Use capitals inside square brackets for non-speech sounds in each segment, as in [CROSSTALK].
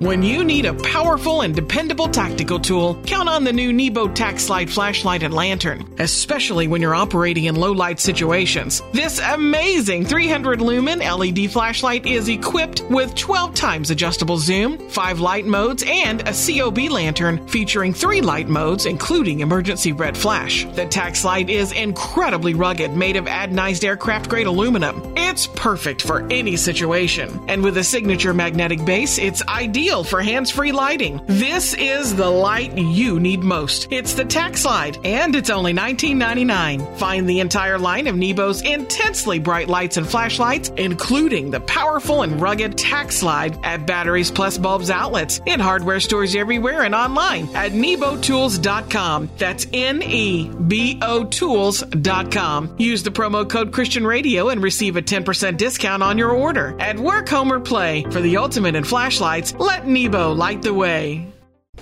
When you need a powerful and dependable tactical tool, count on the new Nebo Tac Slyde flashlight and lantern, especially when you're operating in low light situations. This amazing 300 lumen LED flashlight is equipped with 12 times adjustable zoom, 5 light modes, and a COB lantern featuring 3 light modes, including emergency red flash. The Tac Slyde is incredibly rugged, made of anodized aircraft grade aluminum. It's perfect for any situation, and with a signature magnetic base, it's ideal ideal for hands free lighting. This is the light you need most. It's the Tac Slyde, and it's only $19.99. Find the entire line of Nebo's intensely bright lights and flashlights, including the powerful and rugged Tac Slyde at Batteries Plus Bulbs outlets, in hardware stores everywhere, and online at nebotools.com. That's N E B O Tools.com. Use the promo code Christian Radio and receive a 10% discount on your order. At work, home, or play, for the ultimate in flashlights, let let Nebo light the way.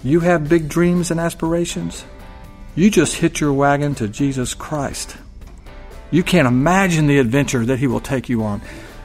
You have big dreams and aspirations? You just hitch your wagon to Jesus Christ. You can't imagine the adventure that He will take you on.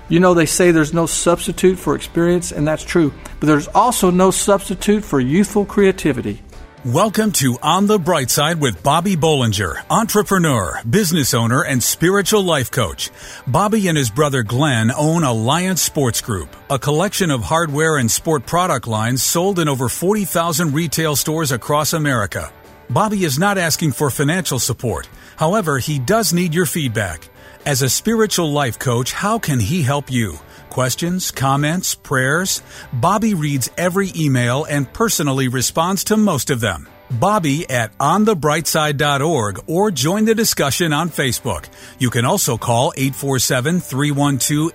You know, they say there's no substitute for experience, and that's true, but there's also no substitute for youthful creativity. Welcome to On the Bright Side with Bobby Bollinger, entrepreneur, business owner, and spiritual life coach. Bobby and his brother Glenn own Alliance Sports Group, a collection of hardware and sport product lines sold in over 40,000 retail stores across America. Bobby is not asking for financial support. However, he does need your feedback. As a spiritual life coach, how can he help you? Questions, comments, prayers. Bobby reads every email and personally responds to most of them. Bobby at onthebrightside.org or join the discussion on Facebook. You can also call 847 312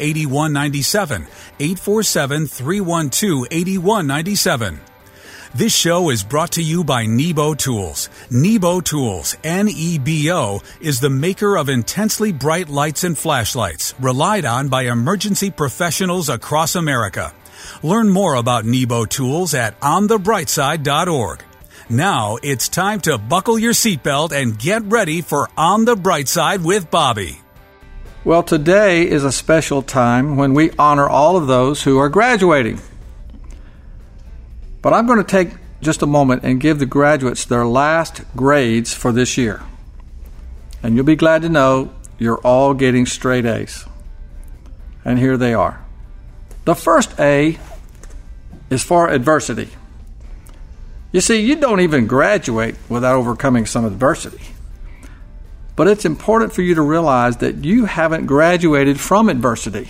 This show is brought to you by Nebo Tools. Nebo Tools, N-E-B-O, is the maker of intensely bright lights and flashlights, relied on by emergency professionals across America. Learn more about Nebo Tools at onthebrightside.org. Now it's time to buckle your seatbelt and get ready for On the Bright Side with Bobby. Well, today is a special time when we honor all of those who are graduating. But I'm going to take just a moment and give the graduates their last grades for this year. And you'll be glad to know you're all getting straight A's. And here they are. The first A is for adversity. You see, you don't even graduate without overcoming some adversity. But it's important for you to realize that you haven't graduated from adversity.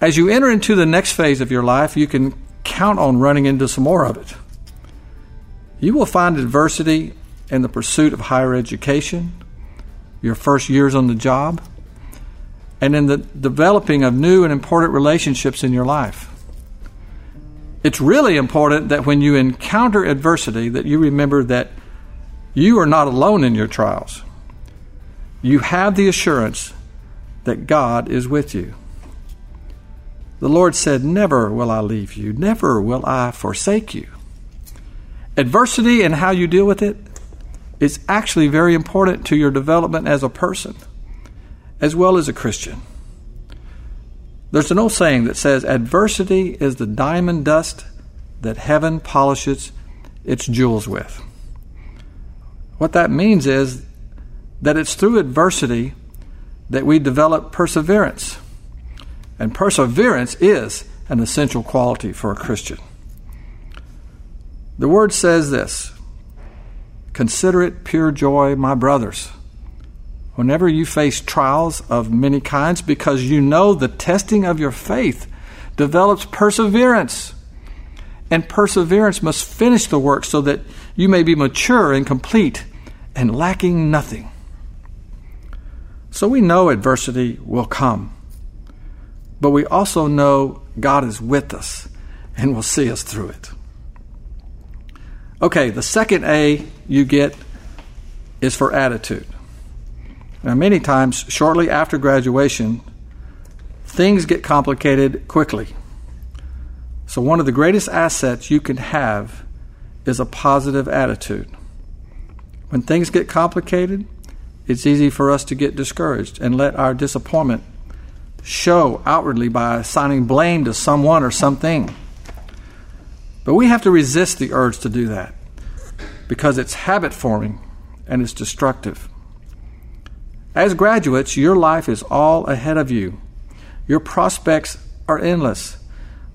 As you enter into the next phase of your life, you can count on running into some more of it. You will find adversity in the pursuit of higher education, your first years on the job, and in the developing of new and important relationships in your life. It's really important that when you encounter adversity that you remember that you are not alone in your trials. You have the assurance that God is with you. The Lord said, Never will I leave you, never will I forsake you. Adversity and how you deal with it is actually very important to your development as a person, as well as a Christian. There's an old saying that says, Adversity is the diamond dust that heaven polishes its jewels with. What that means is that it's through adversity that we develop perseverance and perseverance is an essential quality for a Christian. The word says this Consider it pure joy, my brothers, whenever you face trials of many kinds, because you know the testing of your faith develops perseverance. And perseverance must finish the work so that you may be mature and complete and lacking nothing. So we know adversity will come but we also know God is with us and will see us through it. Okay, the second A you get is for attitude. Now, many times, shortly after graduation, things get complicated quickly. So, one of the greatest assets you can have is a positive attitude. When things get complicated, it's easy for us to get discouraged and let our disappointment show outwardly by assigning blame to someone or something. But we have to resist the urge to do that because it's habit forming and it's destructive. As graduates, your life is all ahead of you. Your prospects are endless.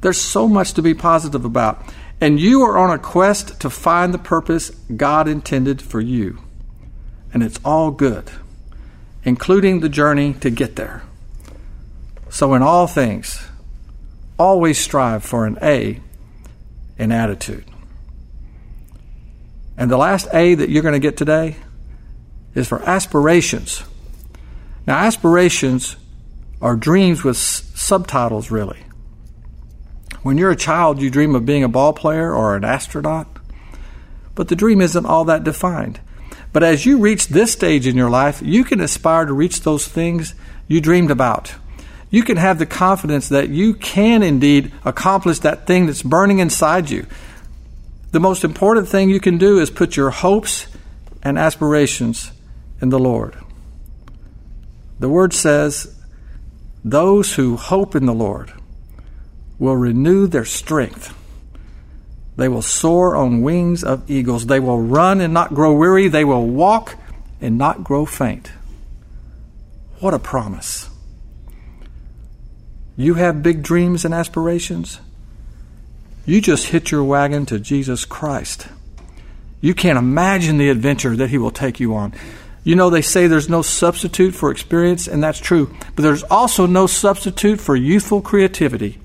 There's so much to be positive about. And you are on a quest to find the purpose God intended for you. And it's all good, including the journey to get there. So, in all things, always strive for an A in attitude. And the last A that you're going to get today is for aspirations. Now, aspirations are dreams with subtitles, really. When you're a child, you dream of being a ball player or an astronaut, but the dream isn't all that defined. But as you reach this stage in your life, you can aspire to reach those things you dreamed about. You can have the confidence that you can indeed accomplish that thing that's burning inside you. The most important thing you can do is put your hopes and aspirations in the Lord. The Word says, Those who hope in the Lord will renew their strength. They will soar on wings of eagles. They will run and not grow weary. They will walk and not grow faint. What a promise. You have big dreams and aspirations? You just hitch your wagon to Jesus Christ. You can't imagine the adventure that He will take you on. You know, they say there's no substitute for experience, and that's true, but there's also no substitute for youthful creativity.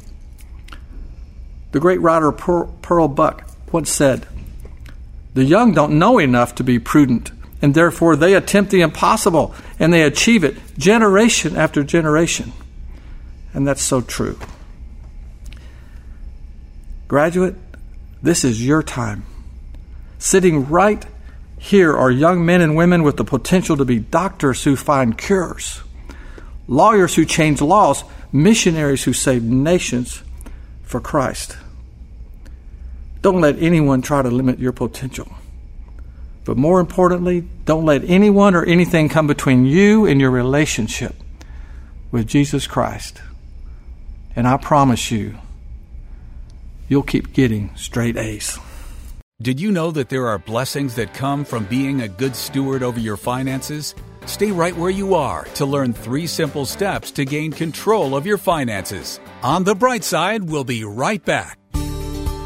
The great writer Pearl Buck once said, The young don't know enough to be prudent, and therefore they attempt the impossible, and they achieve it generation after generation. And that's so true. Graduate, this is your time. Sitting right here are young men and women with the potential to be doctors who find cures, lawyers who change laws, missionaries who save nations for Christ. Don't let anyone try to limit your potential. But more importantly, don't let anyone or anything come between you and your relationship with Jesus Christ. And I promise you, you'll keep getting straight A's. Did you know that there are blessings that come from being a good steward over your finances? Stay right where you are to learn three simple steps to gain control of your finances. On the bright side, we'll be right back.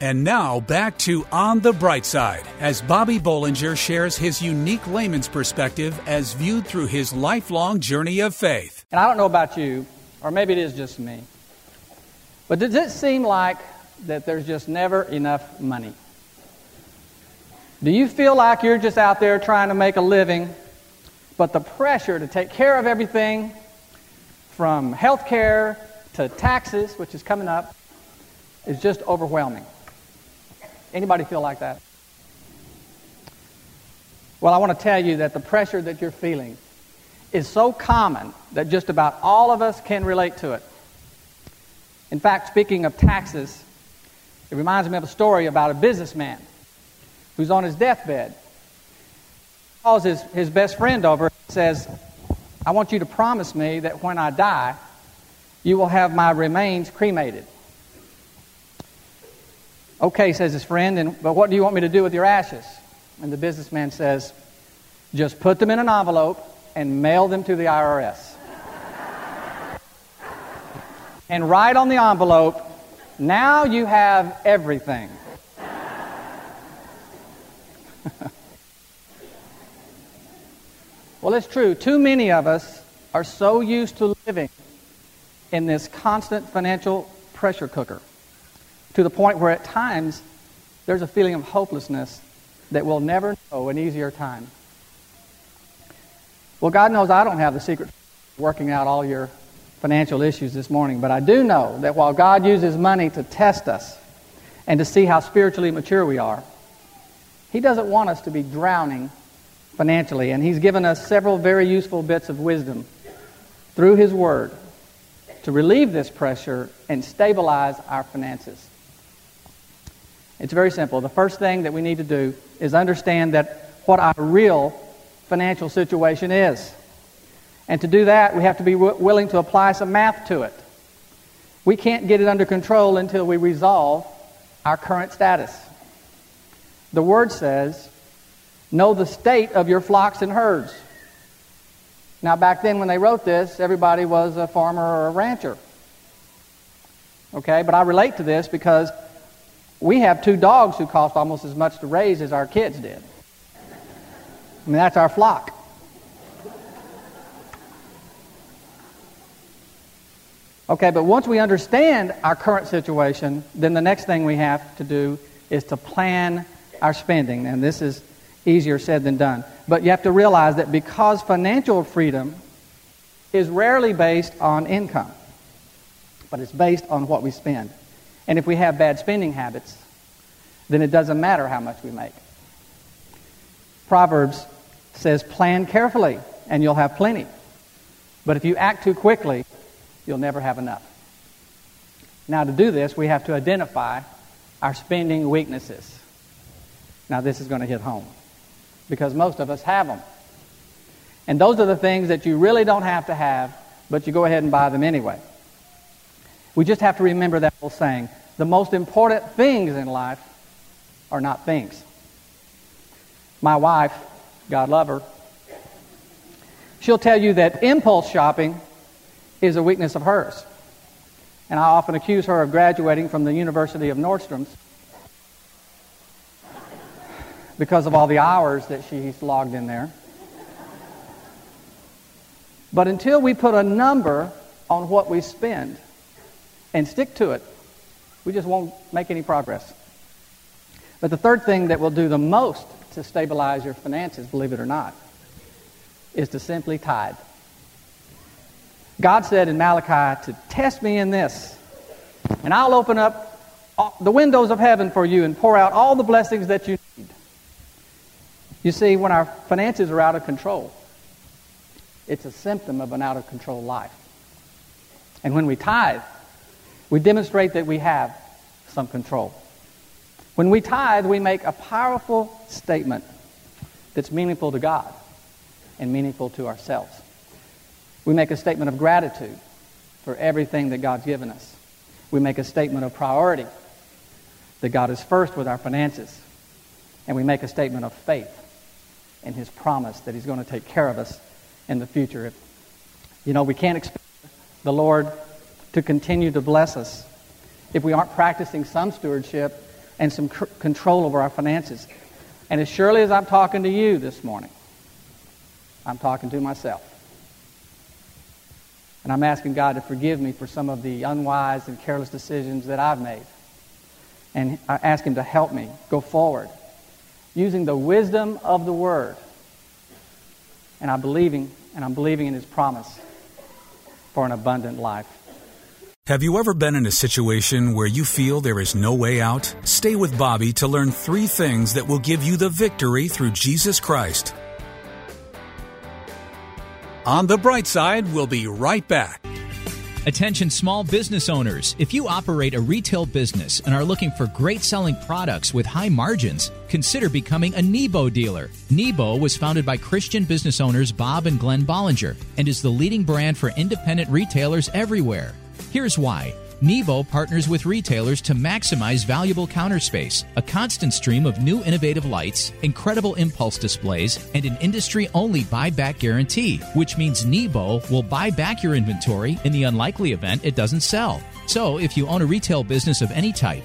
And now back to On the Bright Side as Bobby Bollinger shares his unique layman's perspective as viewed through his lifelong journey of faith. And I don't know about you, or maybe it is just me, but does it seem like that there's just never enough money? Do you feel like you're just out there trying to make a living, but the pressure to take care of everything from health care to taxes, which is coming up, is just overwhelming? Anybody feel like that? Well, I want to tell you that the pressure that you're feeling is so common that just about all of us can relate to it. In fact, speaking of taxes, it reminds me of a story about a businessman who's on his deathbed. Calls his, his best friend over and says, I want you to promise me that when I die, you will have my remains cremated. Okay, says his friend, and, but what do you want me to do with your ashes? And the businessman says, just put them in an envelope and mail them to the IRS. and write on the envelope, now you have everything. [LAUGHS] well, it's true. Too many of us are so used to living in this constant financial pressure cooker to the point where at times there's a feeling of hopelessness that we'll never know an easier time. Well, God knows I don't have the secret working out all your financial issues this morning, but I do know that while God uses money to test us and to see how spiritually mature we are, He doesn't want us to be drowning financially, and He's given us several very useful bits of wisdom through His Word to relieve this pressure and stabilize our finances. It's very simple. The first thing that we need to do is understand that what our real financial situation is. And to do that, we have to be w- willing to apply some math to it. We can't get it under control until we resolve our current status. The word says, Know the state of your flocks and herds. Now, back then when they wrote this, everybody was a farmer or a rancher. Okay, but I relate to this because we have two dogs who cost almost as much to raise as our kids did. I mean, that's our flock. Okay, but once we understand our current situation, then the next thing we have to do is to plan our spending. And this is easier said than done. But you have to realize that because financial freedom is rarely based on income, but it's based on what we spend. And if we have bad spending habits, then it doesn't matter how much we make. Proverbs says, plan carefully and you'll have plenty. But if you act too quickly, you'll never have enough. Now, to do this, we have to identify our spending weaknesses. Now, this is going to hit home because most of us have them. And those are the things that you really don't have to have, but you go ahead and buy them anyway. We just have to remember that old saying the most important things in life are not things. My wife, God love her, she'll tell you that impulse shopping is a weakness of hers. And I often accuse her of graduating from the University of Nordstrom's because of all the hours that she's logged in there. But until we put a number on what we spend and stick to it, we just won't make any progress. But the third thing that will do the most to stabilize your finances, believe it or not, is to simply tithe. God said in Malachi to test me in this, and I'll open up the windows of heaven for you and pour out all the blessings that you need. You see, when our finances are out of control, it's a symptom of an out of control life. And when we tithe, we demonstrate that we have some control. When we tithe, we make a powerful statement that's meaningful to God and meaningful to ourselves. We make a statement of gratitude for everything that God's given us. We make a statement of priority that God is first with our finances. And we make a statement of faith in His promise that He's going to take care of us in the future. You know, we can't expect the Lord to continue to bless us if we aren't practicing some stewardship and some control over our finances. And as surely as I'm talking to you this morning, I'm talking to myself. And I'm asking God to forgive me for some of the unwise and careless decisions that I've made. And I ask Him to help me go forward using the wisdom of the Word. And I'm believing, and I'm believing in His promise for an abundant life. Have you ever been in a situation where you feel there is no way out? Stay with Bobby to learn three things that will give you the victory through Jesus Christ. On the bright side, we'll be right back. Attention small business owners. If you operate a retail business and are looking for great selling products with high margins, consider becoming a Nebo dealer. Nebo was founded by Christian business owners Bob and Glenn Bollinger and is the leading brand for independent retailers everywhere. Here's why. Nebo partners with retailers to maximize valuable counter space, a constant stream of new innovative lights, incredible impulse displays, and an industry only buyback guarantee, which means Nebo will buy back your inventory in the unlikely event it doesn't sell. So, if you own a retail business of any type,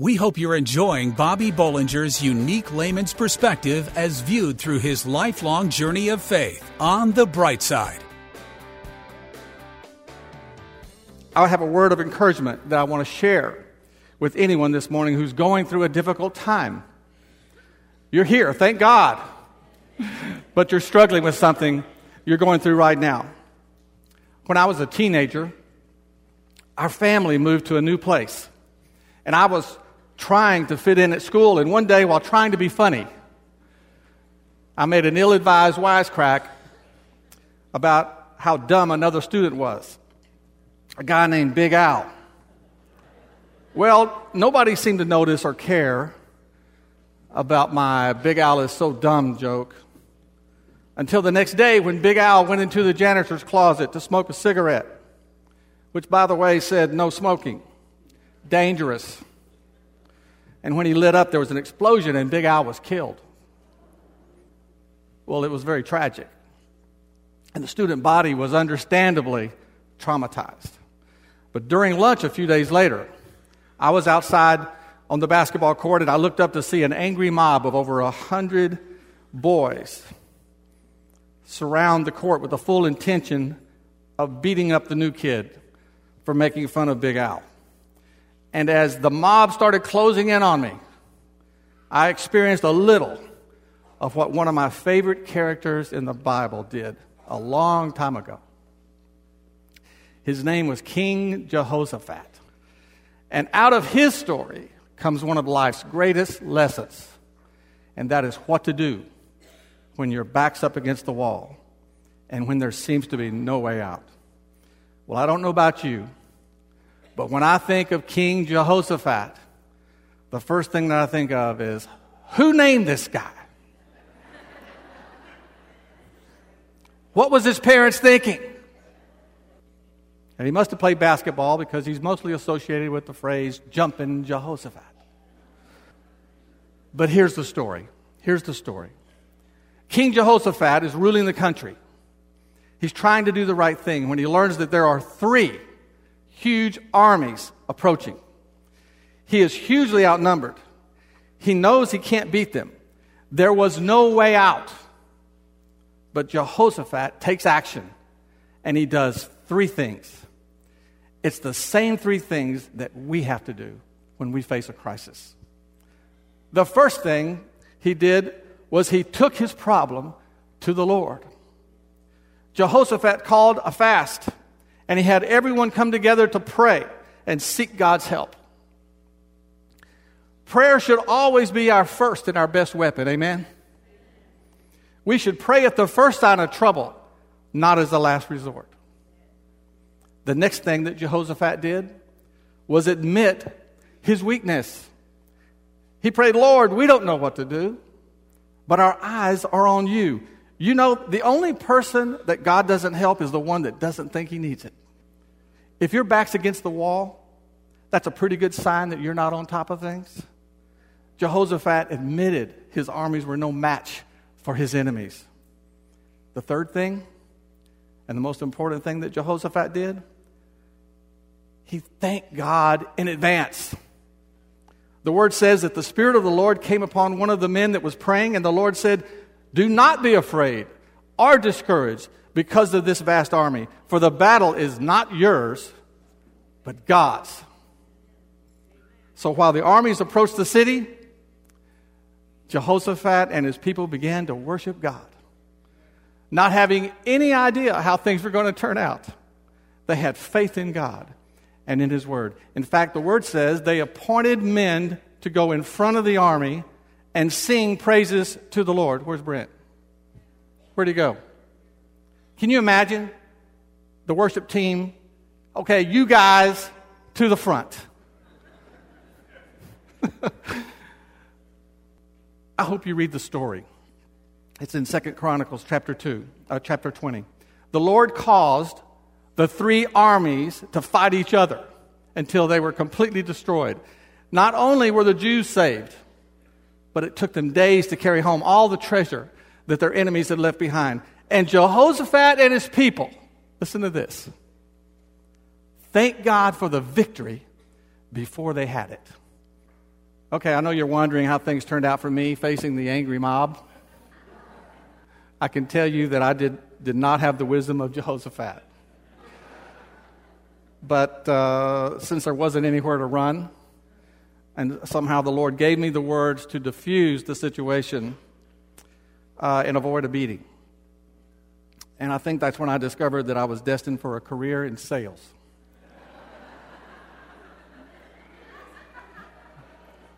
We hope you're enjoying Bobby Bollinger's unique layman's perspective as viewed through his lifelong journey of faith on the bright side. I have a word of encouragement that I want to share with anyone this morning who's going through a difficult time. You're here, thank God, but you're struggling with something you're going through right now. When I was a teenager, our family moved to a new place, and I was trying to fit in at school. And one day, while trying to be funny, I made an ill advised wisecrack about how dumb another student was a guy named Big Al. Well, nobody seemed to notice or care about my Big Al is so dumb joke until the next day when Big Al went into the janitor's closet to smoke a cigarette, which, by the way, said no smoking, dangerous. And when he lit up, there was an explosion and Big Al was killed. Well, it was very tragic. And the student body was understandably traumatized. But during lunch a few days later, I was outside on the basketball court and I looked up to see an angry mob of over a hundred boys surround the court with the full intention of beating up the new kid for making fun of Big Al. And as the mob started closing in on me, I experienced a little of what one of my favorite characters in the Bible did a long time ago. His name was King Jehoshaphat. And out of his story comes one of life's greatest lessons, and that is what to do when your back's up against the wall and when there seems to be no way out. Well, I don't know about you, but when I think of King Jehoshaphat, the first thing that I think of is who named this guy? What was his parents thinking? And he must have played basketball because he's mostly associated with the phrase jumping Jehoshaphat. But here's the story. Here's the story. King Jehoshaphat is ruling the country. He's trying to do the right thing when he learns that there are three huge armies approaching. He is hugely outnumbered. He knows he can't beat them. There was no way out. But Jehoshaphat takes action and he does three things. It's the same three things that we have to do when we face a crisis. The first thing he did was he took his problem to the Lord. Jehoshaphat called a fast and he had everyone come together to pray and seek God's help. Prayer should always be our first and our best weapon, amen? We should pray at the first sign of trouble, not as the last resort. The next thing that Jehoshaphat did was admit his weakness. He prayed, Lord, we don't know what to do, but our eyes are on you. You know, the only person that God doesn't help is the one that doesn't think he needs it. If your back's against the wall, that's a pretty good sign that you're not on top of things. Jehoshaphat admitted his armies were no match for his enemies. The third thing, and the most important thing that Jehoshaphat did, he thanked God in advance. The word says that the Spirit of the Lord came upon one of the men that was praying, and the Lord said, do not be afraid or discouraged because of this vast army, for the battle is not yours, but God's. So while the armies approached the city, Jehoshaphat and his people began to worship God, not having any idea how things were going to turn out. They had faith in God and in His Word. In fact, the Word says they appointed men to go in front of the army and sing praises to the Lord. Where's Brent? Where'd he go? Can you imagine the worship team? Okay, you guys to the front. [LAUGHS] I hope you read the story. It's in Second Chronicles chapter 2, uh, chapter 20. The Lord caused the three armies to fight each other until they were completely destroyed. Not only were the Jews saved, but it took them days to carry home all the treasure that their enemies had left behind. And Jehoshaphat and his people, listen to this. Thank God for the victory before they had it. Okay, I know you're wondering how things turned out for me facing the angry mob. I can tell you that I did, did not have the wisdom of Jehoshaphat. But uh, since there wasn't anywhere to run, and somehow the Lord gave me the words to diffuse the situation uh, and avoid a beating. And I think that's when I discovered that I was destined for a career in sales.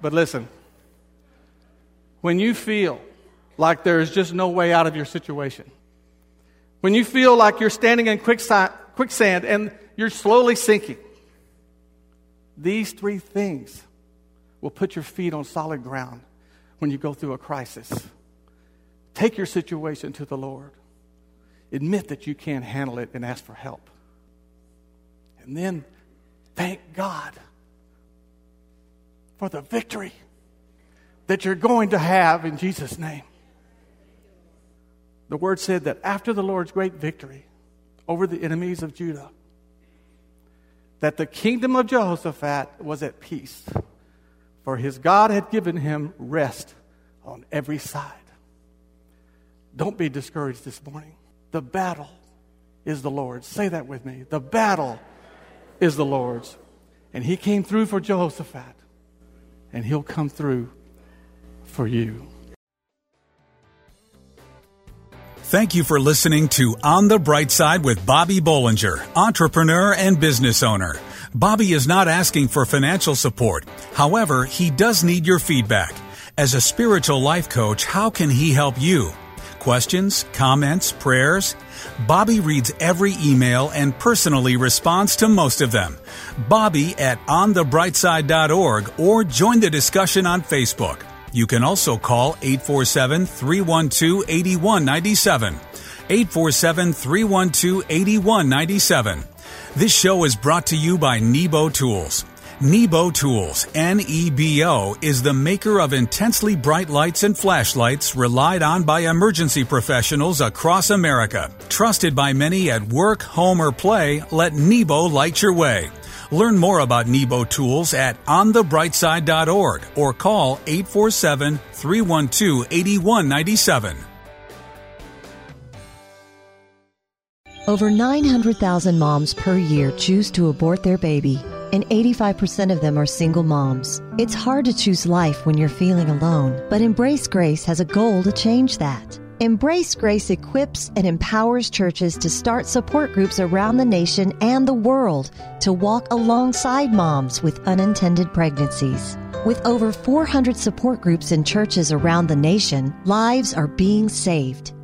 but listen, when you feel like there's just no way out of your situation, when you feel like you're standing in quicksand and you're slowly sinking, these three things will put your feet on solid ground when you go through a crisis. Take your situation to the Lord. Admit that you can't handle it and ask for help. And then thank God for the victory that you're going to have in Jesus' name. The word said that after the Lord's great victory over the enemies of Judah, that the kingdom of Jehoshaphat was at peace, for his God had given him rest on every side. Don't be discouraged this morning. The battle is the Lord's. Say that with me. The battle is the Lord's. And he came through for Jehoshaphat, and he'll come through for you. Thank you for listening to On the Bright Side with Bobby Bollinger, entrepreneur and business owner. Bobby is not asking for financial support. However, he does need your feedback. As a spiritual life coach, how can he help you? Questions, comments, prayers? Bobby reads every email and personally responds to most of them. Bobby at onthebrightside.org or join the discussion on Facebook. You can also call 847 312 8197. 847 312 8197. This show is brought to you by Nebo Tools. Nebo Tools, N-E-B-O, is the maker of intensely bright lights and flashlights relied on by emergency professionals across America. Trusted by many at work, home, or play, let Nebo light your way. Learn more about Nebo tools at onthebrightside.org or call 847 312 8197. Over 900,000 moms per year choose to abort their baby, and 85% of them are single moms. It's hard to choose life when you're feeling alone, but Embrace Grace has a goal to change that. Embrace Grace equips and empowers churches to start support groups around the nation and the world to walk alongside moms with unintended pregnancies. With over 400 support groups in churches around the nation, lives are being saved.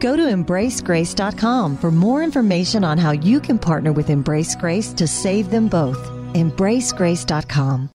Go to embracegrace.com for more information on how you can partner with Embrace Grace to save them both. embracegrace.com.